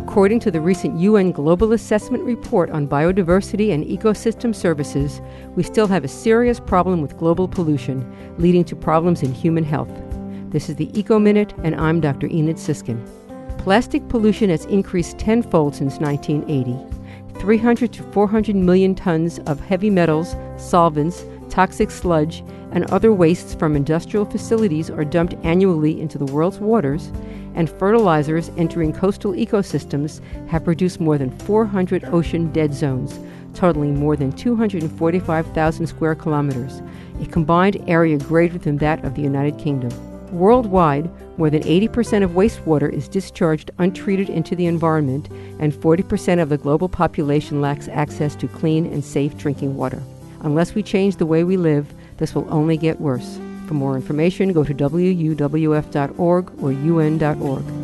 According to the recent UN Global Assessment Report on Biodiversity and Ecosystem Services, we still have a serious problem with global pollution, leading to problems in human health. This is the Eco Minute, and I'm Dr. Enid Sisskin. Plastic pollution has increased tenfold since 1980. 300 to 400 million tons of heavy metals, solvents, toxic sludge, and other wastes from industrial facilities are dumped annually into the world's waters, and fertilizers entering coastal ecosystems have produced more than 400 ocean dead zones, totaling more than 245,000 square kilometers, a combined area greater than that of the United Kingdom. Worldwide, more than 80% of wastewater is discharged untreated into the environment, and 40% of the global population lacks access to clean and safe drinking water. Unless we change the way we live, this will only get worse. For more information, go to wuwf.org or un.org.